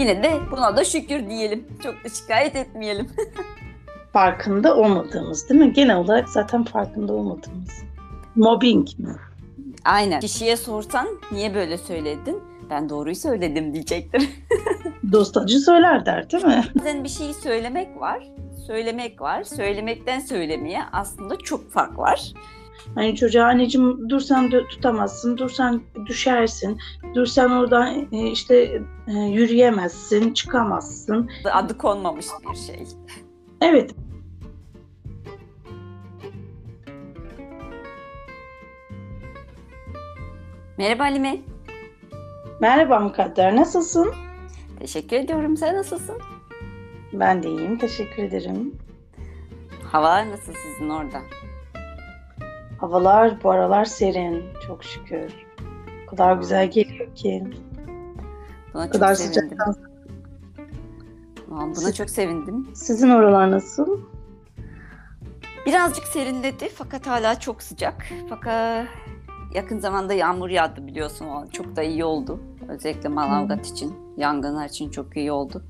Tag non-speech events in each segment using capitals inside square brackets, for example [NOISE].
Yine de buna da şükür diyelim. Çok da şikayet etmeyelim. [LAUGHS] farkında olmadığımız değil mi? Genel olarak zaten farkında olmadığımız. Mobbing mi? Aynen. Kişiye sorsan niye böyle söyledin? Ben doğruyu söyledim diyecektir. [LAUGHS] Dost acı söyler der değil mi? Bazen bir şeyi söylemek var. Söylemek var. Söylemekten söylemeye aslında çok fark var. Hani çocuğa anneciğim dur sen dö- tutamazsın, dur sen düşersin, dur sen oradan e, işte e, yürüyemezsin, çıkamazsın. Adı konmamış bir şey. Evet. Merhaba Halime. Merhaba Mukadder, nasılsın? Teşekkür ediyorum. Sen nasılsın? Ben de iyiyim, teşekkür ederim. Hava nasıl sizin orada? Havalar bu aralar serin, çok şükür. O kadar güzel geliyor ki. Buna O çok kadar sevindim. sıcaktan. Aa, Buna çok sevindim. Sizin oralar nasıl? Birazcık serinledi fakat hala çok sıcak. Fakat yakın zamanda yağmur yağdı biliyorsun. O çok da iyi oldu. Özellikle Manavgat için, yangınlar için çok iyi oldu.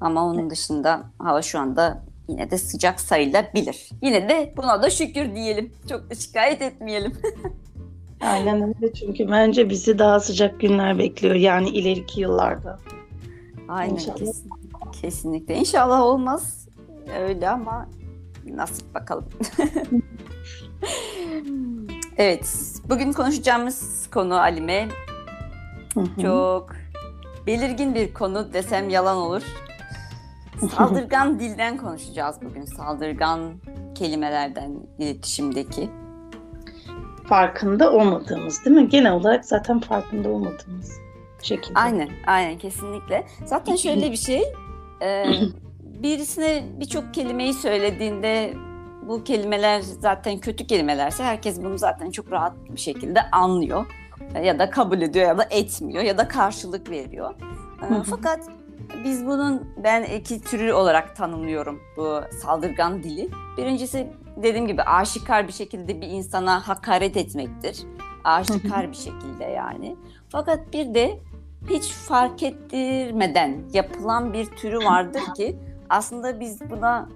Ama onun dışında hava şu anda yine de sıcak sayılabilir. Yine de buna da şükür diyelim. Çok da şikayet etmeyelim. [LAUGHS] Aynen öyle çünkü bence bizi daha sıcak günler bekliyor yani ileriki yıllarda. Aynen İnşallah. kesin, kesinlikle. İnşallah olmaz öyle ama nasip bakalım. [LAUGHS] evet, bugün konuşacağımız konu Alime çok belirgin bir konu desem yalan olur. [LAUGHS] Saldırgan dilden konuşacağız bugün. Saldırgan kelimelerden iletişimdeki. Farkında olmadığımız değil mi? Genel olarak zaten farkında olmadığımız şekilde. Aynen, aynen kesinlikle. Zaten şöyle bir şey, e, [CLEARS THROAT] birisine birçok kelimeyi söylediğinde bu kelimeler zaten kötü kelimelerse herkes bunu zaten çok rahat bir şekilde anlıyor. E, Ya da kabul ediyor ya da etmiyor ya da karşılık veriyor. E. Fakat biz bunun ben iki türü olarak tanımlıyorum bu saldırgan dili. Birincisi dediğim gibi aşikar bir şekilde bir insana hakaret etmektir. Aşikar bir şekilde yani. Fakat bir de hiç fark ettirmeden yapılan bir türü vardır ki aslında biz buna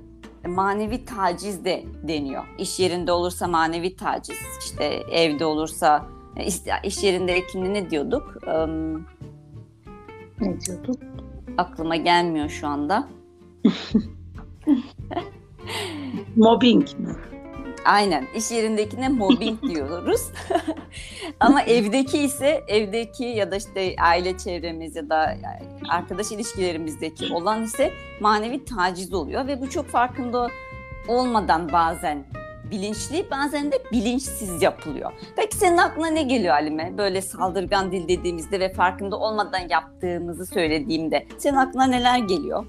manevi taciz de deniyor. İş yerinde olursa manevi taciz, işte evde olursa iş, iş yerindekinde ne diyorduk? Em, Ne diyordun? Aklıma gelmiyor şu anda. [LAUGHS] Mobbing mi? Aynen iş yerindekine mobbing [LAUGHS] diyoruz. [LAUGHS] Ama evdeki ise evdeki ya da işte aile çevremiz ya da arkadaş ilişkilerimizdeki olan ise manevi taciz oluyor ve bu çok farkında olmadan bazen bilinçli bazen de bilinçsiz yapılıyor. Peki senin aklına ne geliyor Halime? Böyle saldırgan dil dediğimizde ve farkında olmadan yaptığımızı söylediğimde senin aklına neler geliyor?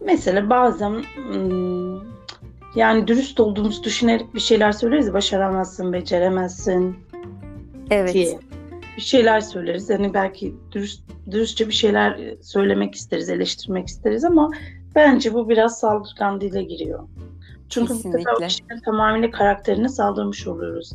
Mesela bazen hmm, yani dürüst olduğumuzu düşünerek bir şeyler söyleriz. Başaramazsın, beceremezsin Evet. diye. Bir şeyler söyleriz. Yani belki dürüst, dürüstçe bir şeyler söylemek isteriz, eleştirmek isteriz ama bence bu biraz saldırgan dile giriyor. Çünkü bu sefer o Kesinlikle. kişinin tamamıyla karakterine saldırmış oluyoruz.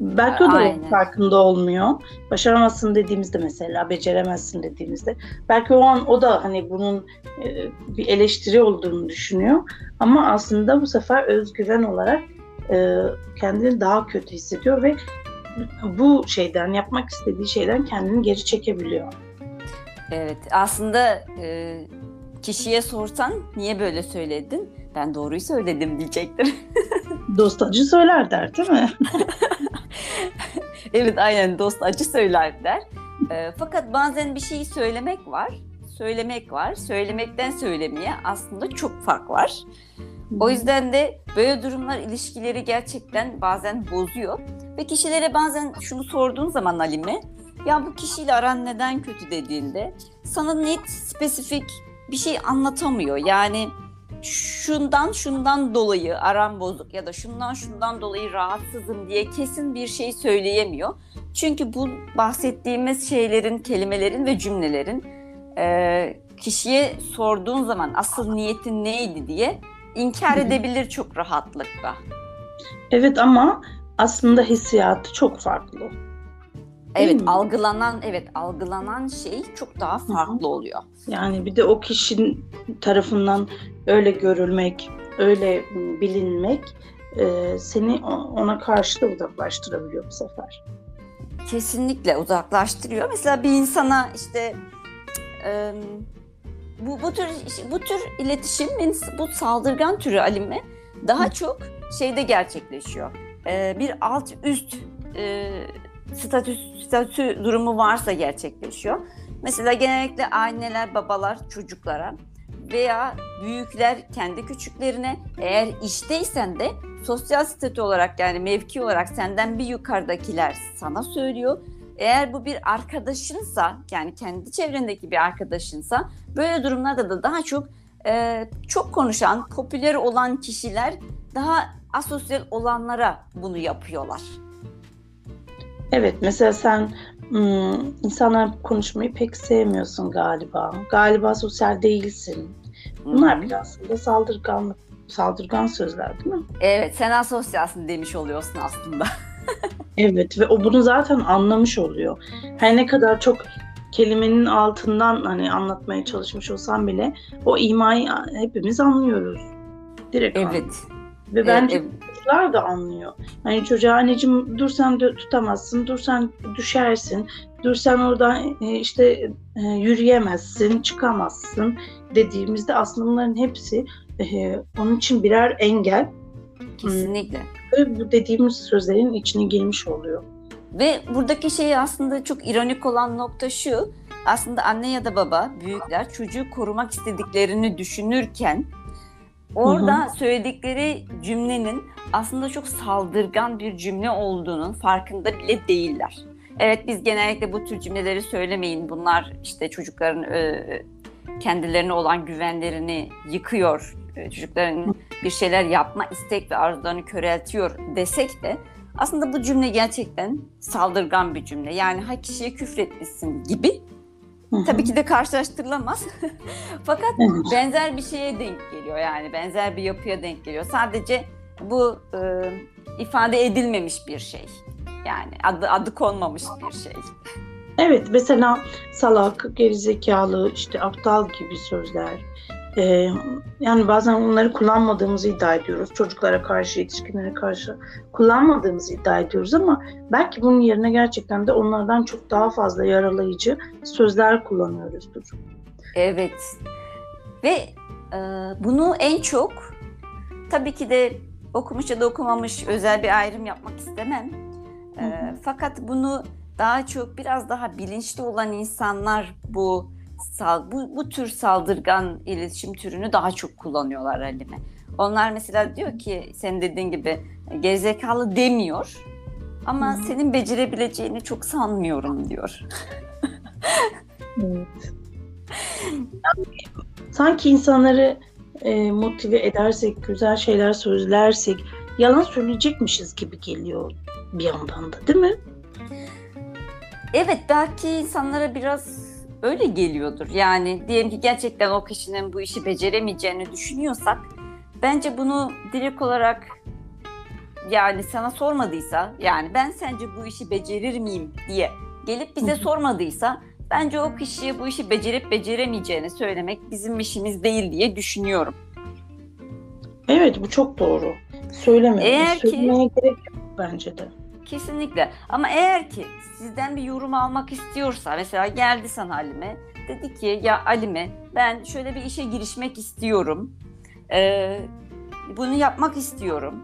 Belki o da Aynen. farkında olmuyor. Başaramazsın dediğimizde mesela, beceremezsin dediğimizde. Belki o an o da hani bunun e, bir eleştiri olduğunu düşünüyor. Ama aslında bu sefer özgüven olarak e, kendini daha kötü hissediyor ve bu şeyden, yapmak istediği şeyden kendini geri çekebiliyor. Evet, aslında e, kişiye sorsan niye böyle söyledin? Ben doğruyu söyledim diyecektir. [LAUGHS] Dost acı söyler der değil mi? [LAUGHS] evet, aynen dost acı söyler der. E, fakat bazen bir şeyi söylemek var, söylemek var. Söylemekten söylemeye aslında çok fark var. O yüzden de böyle durumlar ilişkileri gerçekten bazen bozuyor. Ve kişilere bazen şunu sorduğun zaman Halime, ya bu kişiyle aran neden kötü dediğinde sana net, spesifik bir şey anlatamıyor. Yani şundan şundan dolayı aram bozuk ya da şundan şundan dolayı rahatsızım diye kesin bir şey söyleyemiyor. Çünkü bu bahsettiğimiz şeylerin, kelimelerin ve cümlelerin e, kişiye sorduğun zaman asıl niyetin neydi diye inkar edebilir çok rahatlıkla. Evet ama aslında hissiyatı çok farklı. Evet mi? algılanan evet algılanan şey çok daha farklı oluyor. Yani bir de o kişinin tarafından öyle görülmek, öyle bilinmek e, seni ona karşı da uzaklaştırabiliyor bu sefer. Kesinlikle uzaklaştırıyor. Mesela bir insana işte e, bu bu tür bu tür iletişimin bu saldırgan türü alimi daha çok şeyde gerçekleşiyor. E, bir alt üst e, statü statü durumu varsa gerçekleşiyor. Mesela genellikle anneler, babalar çocuklara veya büyükler kendi küçüklerine eğer işteysen de sosyal statü olarak yani mevki olarak senden bir yukarıdakiler sana söylüyor. Eğer bu bir arkadaşınsa yani kendi çevrendeki bir arkadaşınsa böyle durumlarda da daha çok e, çok konuşan, popüler olan kişiler daha asosyal olanlara bunu yapıyorlar. Evet, mesela sen hmm, insanlar konuşmayı pek sevmiyorsun galiba. Galiba sosyal değilsin. Bunlar Hı hı. biraz da saldırgan saldırgan sözler değil mi? Evet sen asosyalsın demiş oluyorsun aslında. [LAUGHS] Evet ve o bunu zaten anlamış oluyor. Her ne kadar çok kelimenin altından hani anlatmaya çalışmış olsam bile o imayı hepimiz anlıyoruz. Direkt anlıyoruz. Evet. Ve bence evet. Çocuklar da anlıyor. Hani çocuğa anneciğim dur sen de tutamazsın, dur sen düşersin, dur sen oradan e, işte e, yürüyemezsin, çıkamazsın dediğimizde aslında bunların hepsi e, onun için birer engel Kesinlikle. ve bu dediğimiz sözlerin içine girmiş oluyor. Ve buradaki şey aslında çok ironik olan nokta şu. Aslında anne ya da baba, büyükler çocuğu korumak istediklerini düşünürken orada söyledikleri cümlenin aslında çok saldırgan bir cümle olduğunun farkında bile değiller. Evet biz genellikle bu tür cümleleri söylemeyin. Bunlar işte çocukların e, kendilerine olan güvenlerini yıkıyor. E, Çocukların bir şeyler yapma istek ve arzularını köreltiyor desek de aslında bu cümle gerçekten saldırgan bir cümle. Yani ha kişiye küfretmişsin gibi. Tabii ki de karşılaştırılamaz. [LAUGHS] Fakat Evet. benzer bir şeye denk geliyor yani. Benzer bir yapıya denk geliyor. Sadece bu e, ifade edilmemiş bir şey. Yani adı adı konmamış bir şey. Evet mesela salak, gerizekalı, işte aptal gibi sözler. Ee, yani bazen onları kullanmadığımızı iddia ediyoruz. Çocuklara karşı, yetişkinlere karşı kullanmadığımızı iddia ediyoruz ama belki bunun yerine gerçekten de onlardan çok daha fazla yaralayıcı sözler kullanıyoruzdur. Evet. Ve e, bunu en çok tabii ki de okumuş ya da okumamış özel bir ayrım yapmak istemem. E, fakat bunu daha çok biraz daha bilinçli olan insanlar bu sal, bu, bu tür saldırgan iletişim türünü daha çok kullanıyorlar Halime. Onlar mesela diyor ki senin dediğin gibi gerizekalı demiyor ama Hı hı. senin becerebileceğini çok sanmıyorum diyor. Evet. Sanki insanları e, motive edersek, güzel şeyler sözlersek yalan söyleyecekmişiz gibi geliyor bir yandan da değil mi? Evet belki insanlara biraz öyle geliyordur. Yani diyelim ki gerçekten o kişinin bu işi beceremeyeceğini düşünüyorsak bence bunu direkt olarak yani sana sormadıysa yani ben sence bu işi becerir miyim diye gelip bize sormadıysa bence o kişiye bu işi becerip beceremeyeceğini söylemek bizim işimiz değil diye düşünüyorum. Evet bu çok doğru. Söyleme. Eğer ki- Söylemeye gerek yok bence de. Kesinlikle. Ama eğer ki sizden bir yorum almak istiyorsa mesela geldi sana Halime dedi ki ya Halime ben şöyle bir işe girişmek istiyorum. Ee, bunu yapmak istiyorum.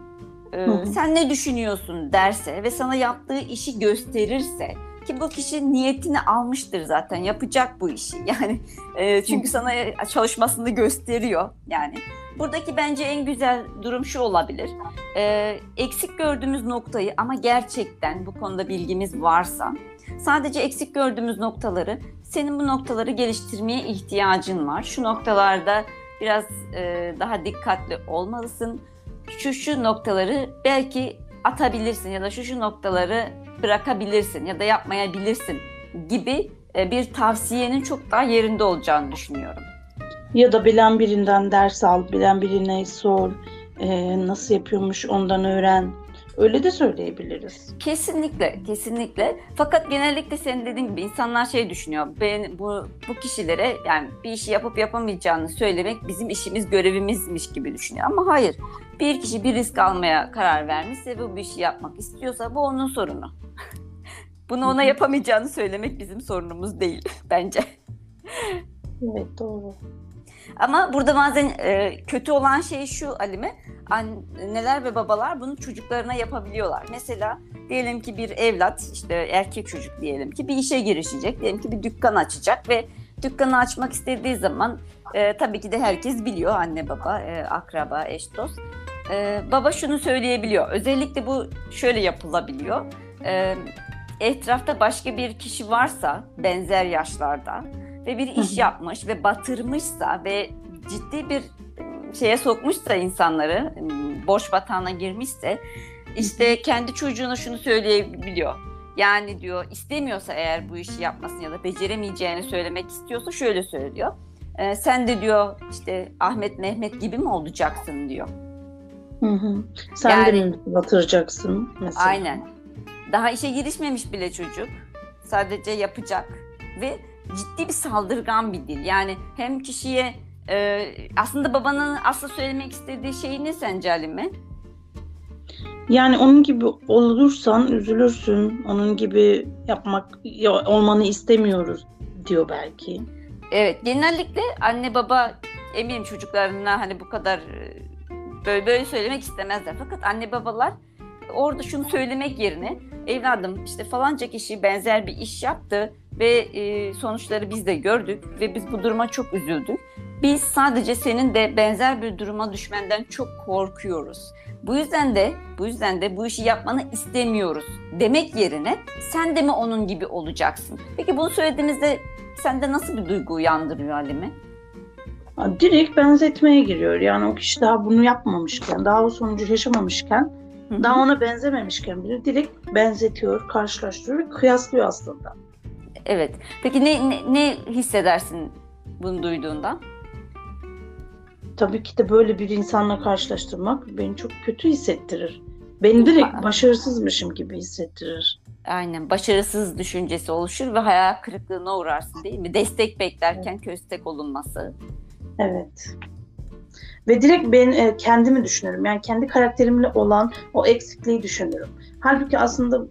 Ee, sen ne düşünüyorsun derse ve sana yaptığı işi gösterirse ki bu kişi niyetini almıştır zaten. Yapacak bu işi. [LAUGHS] Yani e, çünkü sana çalışmasını gösteriyor. Yani buradaki bence en güzel durum şu olabilir. E, eksik gördüğümüz noktayı ama gerçekten bu konuda bilgimiz varsa sadece eksik gördüğümüz noktaları senin bu noktaları geliştirmeye ihtiyacın var. Şu noktalarda biraz e, daha dikkatli olmalısın. Şu şu noktaları belki atabilirsin ya da şu şu noktaları bırakabilirsin ya da yapmayabilirsin gibi e, bir tavsiyenin çok daha yerinde olacağını düşünüyorum. Ya da bilen birinden ders al, bilen birine sor, e, nasıl yapıyormuş ondan öğren. Öyle de söyleyebiliriz. Kesinlikle, kesinlikle. Fakat genellikle senin dediğin gibi insanlar şey düşünüyor. Ben bu bu kişilere yani bir işi yapıp yapamayacağını söylemek bizim işimiz, görevimizmiş gibi düşünüyor. Ama hayır. Bir kişi bir risk almaya karar vermişse ve bu işi yapmak istiyorsa bu onun sorunu. [LAUGHS] Bunu ona yapamayacağını söylemek bizim sorunumuz değil [LAUGHS] bence. Evet doğru. Ama burada bazen e, kötü olan şey şu Alime, anneler ve babalar bunu çocuklarına yapabiliyorlar. Mesela diyelim ki bir evlat, işte erkek çocuk diyelim ki bir işe girişecek, diyelim ki bir dükkan açacak ve dükkanı açmak istediği zaman e, tabii ki de herkes biliyor, anne baba, e, akraba, eş dost. E, baba şunu söyleyebiliyor, özellikle bu şöyle yapılabiliyor. E, etrafta başka bir kişi varsa benzer yaşlarda ve bir iş yapmış ve batırmışsa ve ciddi bir şeye sokmuşsa insanları, borç batağına girmişse işte kendi çocuğuna şunu söyleyebiliyor. Yani diyor istemiyorsa eğer bu işi yapmasını ya da beceremeyeceğini söylemek istiyorsa şöyle söylüyor. E, sen de diyor işte Ahmet Mehmet gibi mi olacaksın diyor. Hı hı. Sen yani, de mi batıracaksın mesela? Aynen. Daha işe girişmemiş bile çocuk. Sadece yapacak ve ciddi bir saldırgan bir dil. Yani hem kişiye e, aslında babanın asla söylemek istediği şey ne sence Halime? Yani onun gibi olursan üzülürsün. Onun gibi yapmak olmanı istemiyoruz diyor belki. Evet genellikle anne baba eminim çocuklarına hani bu kadar böyle böyle söylemek istemezler. Fakat anne babalar orada şunu söylemek yerine evladım işte falanca kişi benzer bir iş yaptı ve e, sonuçları biz de gördük ve biz bu duruma çok üzüldük. Biz sadece senin de benzer bir duruma düşmenden çok korkuyoruz. Bu yüzden de bu yüzden de bu işi yapmanı istemiyoruz demek yerine sen de mi onun gibi olacaksın? Peki bunu söylediğimizde sende nasıl bir duygu uyandırıyor Halime? Direkt benzetmeye giriyor. Yani o kişi daha bunu yapmamışken, daha o sonucu yaşamamışken, Hı-hı. daha ona benzememişken bile direkt benzetiyor, karşılaştırıyor kıyaslıyor aslında. Evet. Peki ne, ne, ne hissedersin bunu duyduğunda? Tabii ki de böyle bir insanla karşılaştırmak beni çok kötü hissettirir. Beni direkt başarısızmışım gibi hissettirir. Aynen başarısız düşüncesi oluşur ve hayal kırıklığına uğrarsın değil mi? Destek beklerken evet. köstek olunması. Evet. Ve direkt ben e, kendimi düşünürüm. Yani kendi karakterimle olan o eksikliği düşünürüm. Halbuki aslında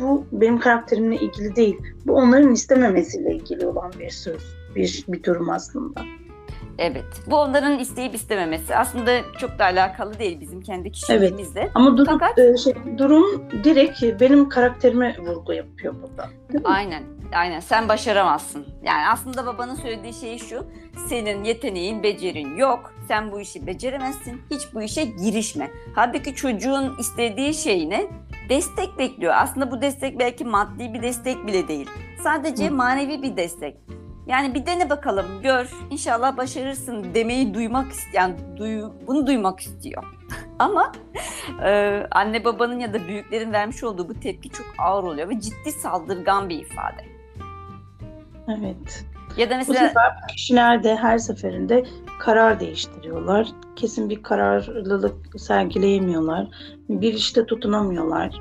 bu benim karakterimle ilgili değil. Bu onların istememesiyle ilgili olan bir söz, bir, bir durum aslında. Evet. Bu onların isteyip istememesi. Aslında çok da alakalı değil bizim kendi kişiliğimizle. Evet. Ama durum, Fakat... e, şey, durum direkt benim karakterime vurgu yapıyor burada. Aynen. Aynen. Sen başaramazsın. Yani aslında babanın söylediği şey şu. Senin yeteneğin, becerin yok. Sen bu işi beceremezsin. Hiç bu işe girişme. Halbuki çocuğun istediği şey ne? Destek bekliyor. Aslında bu destek belki maddi bir destek bile değil. Sadece Hı. manevi bir destek. Yani bir dene bakalım, gör, inşallah başarırsın demeyi duymak isteyen, duy, bunu duymak istiyor. [LAUGHS] Ama e, anne babanın ya da büyüklerin vermiş olduğu bu tepki çok ağır oluyor ve ciddi saldırgan bir ifade. Evet. Ya da mesela bu sefer kişiler de her seferinde karar değiştiriyorlar. Kesin bir kararlılık sergileyemiyorlar. Bir işte tutunamıyorlar.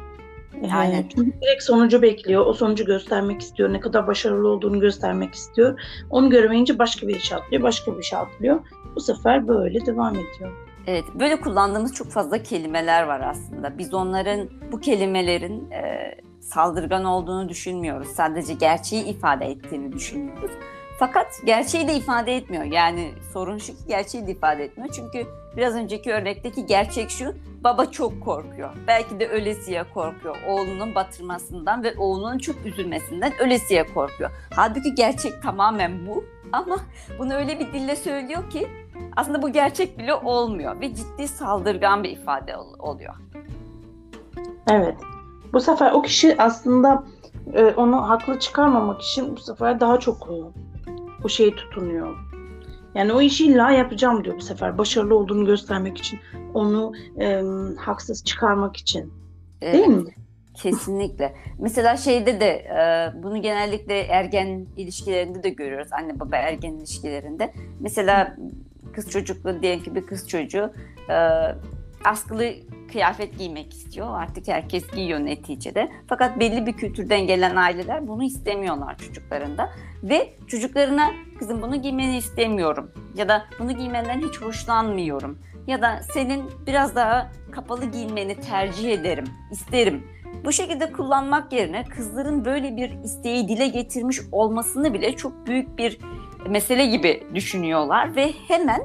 Aynen. Çünkü direkt sonucu bekliyor. O sonucu göstermek istiyor. Ne kadar başarılı olduğunu göstermek istiyor. Onu göremeyince başka bir iş atlıyor. Başka bir iş atlıyor. Bu sefer böyle devam ediyor. Evet, böyle kullandığımız çok fazla kelimeler var aslında. Biz onların, bu kelimelerin e, saldırgan olduğunu düşünmüyoruz. Sadece gerçeği ifade ettiğini düşünüyoruz. Fakat gerçeği de ifade etmiyor. Yani sorun şu ki gerçeği de ifade etmiyor. Çünkü biraz önceki örnekteki gerçek şu. Baba çok korkuyor. Belki de ölesiye korkuyor. Oğlunun batırmasından ve oğlunun çok üzülmesinden ölesiye korkuyor. Halbuki gerçek tamamen bu. [LAUGHS] Ama bunu öyle bir dille söylüyor ki aslında bu gerçek bile olmuyor ve ciddi saldırgan bir ifade oluyor. Evet. Bu sefer o kişi aslında e, onu haklı çıkarmamak için bu sefer daha çok o şeyi tutunuyor. Yani o işi illa yapacağım diyor bu sefer. Başarılı olduğunu göstermek için. Onu e, haksız çıkarmak için. Evet. Değil mi? Kesinlikle. Mesela şeyde de e, bunu genellikle ergen ilişkilerinde de görüyoruz. Anne baba ergen ilişkilerinde. Mesela kız çocuklu diyelim ki bir kız çocuğu e, askılı kıyafet giymek istiyor. Artık herkes giyiyor neticede. Fakat belli bir kültürden gelen aileler bunu istemiyorlar çocuklarında. Ve çocuklarına kızım bunu giymeni istemiyorum ya da bunu giymenden hiç hoşlanmıyorum ya da senin biraz daha kapalı giyinmeni tercih ederim, isterim. Bu şekilde kullanmak yerine kızların böyle bir isteği dile getirmiş olmasını bile çok büyük bir mesele gibi düşünüyorlar ve hemen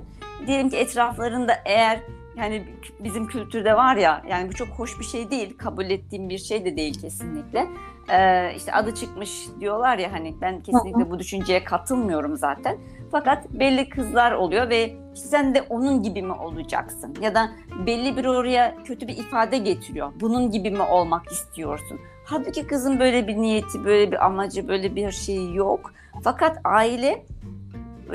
diyelim ki etraflarında eğer yani bizim kültürde var ya yani bu çok hoş bir şey değil kabul ettiğim bir şey de değil kesinlikle. Ee, işte adı çıkmış diyorlar ya hani ben kesinlikle bu düşünceye katılmıyorum zaten. Fakat belli kızlar oluyor ve işte sen de onun gibi mi olacaksın? Ya da belli bir oraya kötü bir ifade getiriyor. Bunun gibi mi olmak istiyorsun? Halbuki kızın böyle bir niyeti böyle bir amacı böyle bir şeyi yok. Fakat aile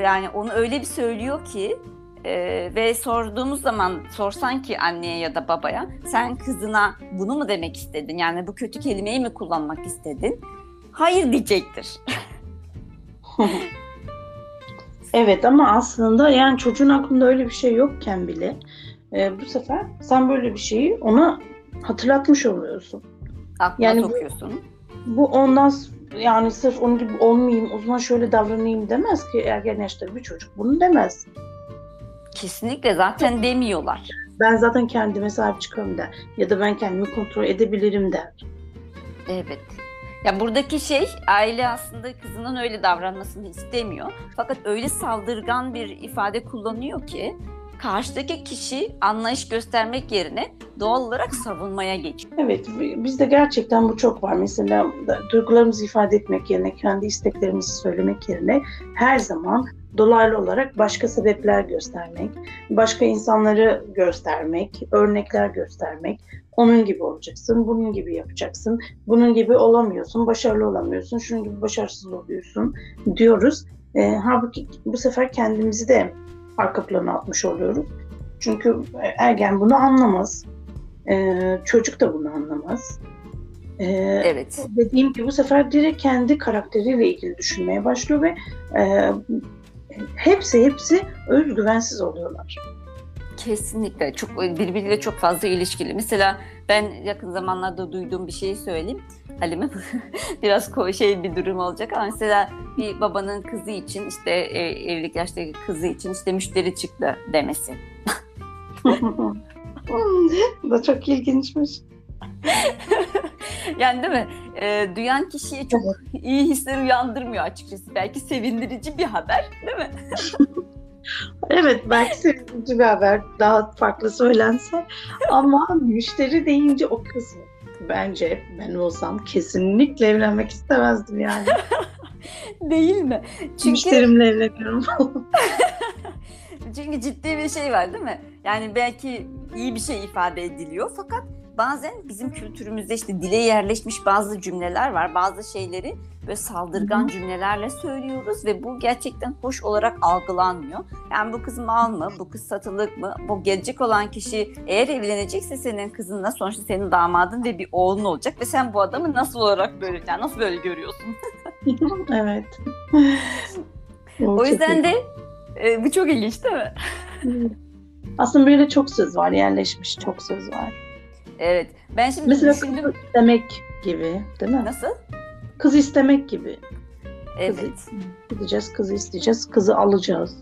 yani onu öyle bir söylüyor ki e, ve sorduğumuz zaman sorsan ki anneye ya da babaya sen kızına bunu mu demek istedin? Yani bu kötü kelimeyi mi kullanmak istedin? Hayır diyecektir. [LAUGHS] evet ama aslında yani çocuğun aklında öyle bir şey yokken bile e, bu sefer sen böyle bir şeyi ona hatırlatmış oluyorsun. Aklına yani sokuyorsun. Bu, bu ondan yani sırf onun gibi olmayayım, o zaman şöyle davranayım demez ki ergen yaşta bir çocuk. Bunu demez. Kesinlikle zaten demiyorlar. Ben zaten kendime sahip çıkarım der. Ya da ben kendimi kontrol edebilirim der. Evet. Ya buradaki şey aile aslında kızının öyle davranmasını istemiyor. Fakat öyle saldırgan bir ifade kullanıyor ki karşıdaki kişi anlayış göstermek yerine doğal olarak savunmaya geçiyor. Evet, bizde gerçekten bu çok var. Mesela duygularımızı ifade etmek yerine, kendi isteklerimizi söylemek yerine her zaman dolaylı olarak başka sebepler göstermek, başka insanları göstermek, örnekler göstermek. Onun gibi olacaksın, bunun gibi yapacaksın, bunun gibi olamıyorsun, başarılı olamıyorsun, şunun gibi başarısız oluyorsun diyoruz. E, halbuki bu sefer kendimizi de arka plana atmış oluyoruz. Çünkü ergen bunu anlamaz. E, çocuk da bunu anlamaz. E, evet. Dediğim gibi bu sefer direkt kendi karakteriyle ilgili düşünmeye başlıyor ve e, hepsi hepsi özgüvensiz oluyorlar. Kesinlikle çok birbiriyle çok fazla ilişkili. Mesela ben yakın zamanlarda duyduğum bir şeyi söyleyeyim. Halime [LAUGHS] biraz şey bir durum olacak ama mesela bir babanın kızı için işte e, evlilik yaştaki kızı için işte müşteri çıktı demesi. [LAUGHS] Bu da çok ilginçmiş. [LAUGHS] [LAUGHS] yani değil mi? E, duyan kişiye çok iyi hisler uyandırmıyor açıkçası. Belki sevindirici bir haber değil mi? [LAUGHS] evet belki sevindirici bir haber daha farklı söylense ama müşteri deyince o kısmı bence ben olsam kesinlikle evlenmek istemezdim yani. [LAUGHS] Değil mi? Çünkü... Müşterimle evleniyorum. Çünkü ciddi bir şey var değil mi? Yani belki iyi bir şey ifade ediliyor fakat bazen bizim kültürümüzde işte dile yerleşmiş bazı cümleler var. Bazı şeyleri böyle saldırgan cümlelerle söylüyoruz ve bu gerçekten hoş olarak algılanmıyor. Yani bu kız mal mı, bu kız satılık mı, bu gelecek olan kişi eğer evlenecekse senin kızınla sonuçta senin damadın ve bir oğlun olacak ve sen bu adamı nasıl olarak böyle, yani nasıl böyle görüyorsun? [LAUGHS] evet. o yüzden de e, bu çok ilginç değil mi? Aslında böyle çok söz var, yerleşmiş çok söz var. Evet. Ben şimdi Mesela düşündüm. kız istemek gibi değil mi? Nasıl? Kız istemek gibi. Evet. Kızı, gideceğiz, kızı isteyeceğiz, kızı alacağız.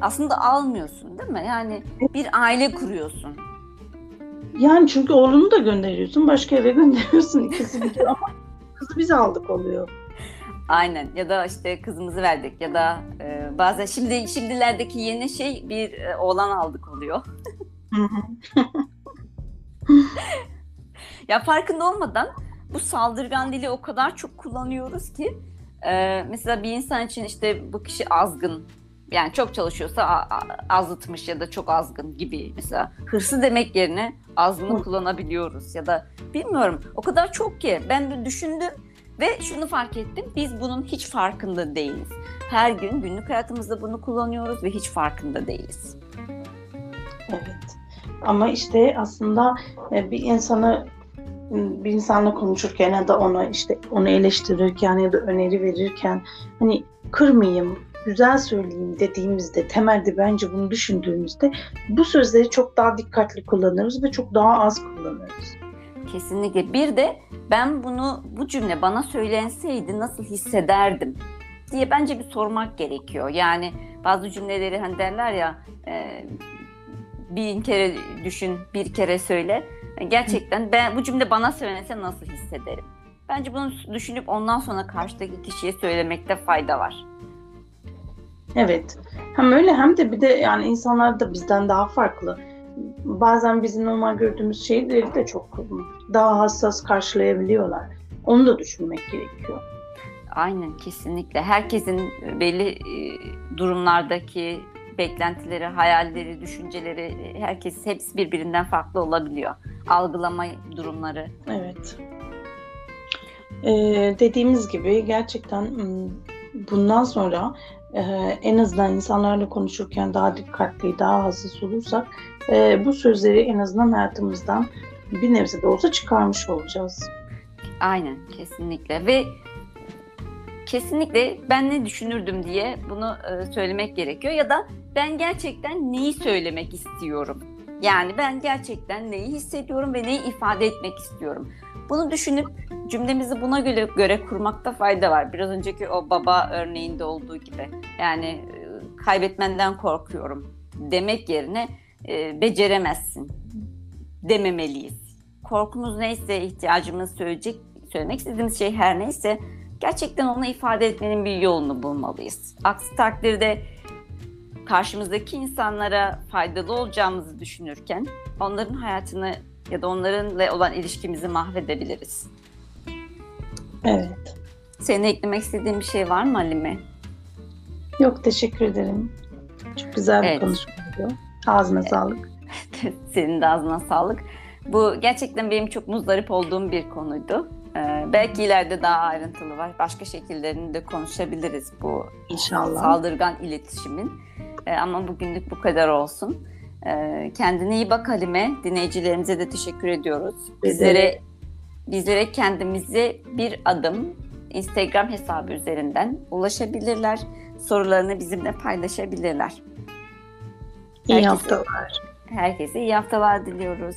Aslında almıyorsun değil mi? Yani bir aile kuruyorsun. Yani çünkü oğlunu da gönderiyorsun, başka eve [LAUGHS] gönderiyorsun ikisi gidiyor ama kızı biz aldık oluyor. Aynen ya da işte kızımızı verdik ya da e, bazen şimdi şimdilerdeki yeni şey bir e, oğlan aldık oluyor. [LAUGHS] [LAUGHS] ya farkında olmadan bu saldırgan dili o kadar çok kullanıyoruz ki e, mesela bir insan için işte bu kişi azgın yani çok çalışıyorsa azıtmış ya da çok azgın gibi mesela hırsı demek yerine azgını kullanabiliyoruz ya da bilmiyorum o kadar çok ki ben de düşündüm ve şunu fark ettim biz bunun hiç farkında değiliz. Her gün günlük hayatımızda bunu kullanıyoruz ve hiç farkında değiliz. Evet. Ama işte aslında e, bir insanı bir insanla konuşurken ya da ona işte onu eleştirirken ya da öneri verirken hani kırmayayım, güzel söyleyeyim dediğimizde, temelde bence bunu düşündüğümüzde bu sözleri çok daha dikkatli kullanırız ve çok daha az kullanırız. Kesinlikle. Bir de ben bunu bu cümle bana söylenseydi nasıl hissederdim diye bence bir sormak gerekiyor. Yani bazı cümleleri hani derler ya e, bin kere düşün, bir kere söyle. Gerçekten ben bu cümle bana söylense nasıl hissederim? Bence bunu düşünüp ondan sonra karşıdaki kişiye söylemekte fayda var. Evet. Hem öyle hem de bir de yani insanlar da bizden daha farklı. Bazen bizim normal gördüğümüz şeyleri de çok daha hassas karşılayabiliyorlar. Onu da düşünmek gerekiyor. Aynen kesinlikle. Herkesin belli e, durumlardaki beklentileri, hayalleri, düşünceleri herkes hepsi birbirinden farklı olabiliyor. Algılama durumları. Evet. Ee, dediğimiz gibi gerçekten bundan sonra e, en azından insanlarla konuşurken daha dikkatli, daha hassas olursak e, bu sözleri en azından hayatımızdan bir nebze de olsa çıkarmış olacağız. Aynen kesinlikle ve kesinlikle ben ne düşünürdüm diye bunu e, söylemek gerekiyor ya da ben gerçekten neyi söylemek istiyorum. Yani ben gerçekten neyi hissediyorum ve neyi ifade etmek istiyorum. Bunu düşünüp cümlemizi buna göre, göre kurmakta fayda var. Biraz önceki o baba örneğinde olduğu gibi. Yani e, kaybetmenden korkuyorum demek yerine e, beceremezsin dememeliyiz. Korkumuz neyse, ihtiyacımız söyleyecek, söylemek istediğimiz şey her neyse gerçekten onu ifade etmenin bir yolunu bulmalıyız. Aksi takdirde karşımızdaki insanlara faydalı olacağımızı düşünürken onların hayatını ya da onlarınla olan ilişkimizi mahvedebiliriz. Evet. Senin eklemek istediğin bir şey var mı Halime? Yok teşekkür ederim. Çok güzel bir evet. konuşma oldu. Ağzına evet. sağlık. [LAUGHS] Senin de ağzına sağlık. Bu gerçekten benim çok muzdarip olduğum bir konuydu. Ee, belki ileride daha ayrıntılı var. Başka şekillerini de konuşabiliriz bu İnşallah. saldırgan iletişimin. Ee, ama bugünlük bu kadar olsun. Ee, kendine iyi bak Halime. Dinleyicilerimize de teşekkür ediyoruz. Bizlere bizlere kendimize bir adım Instagram hesabı üzerinden ulaşabilirler. Sorularını bizimle paylaşabilirler. İyi herkese, haftalar. Herkese iyi haftalar diliyoruz.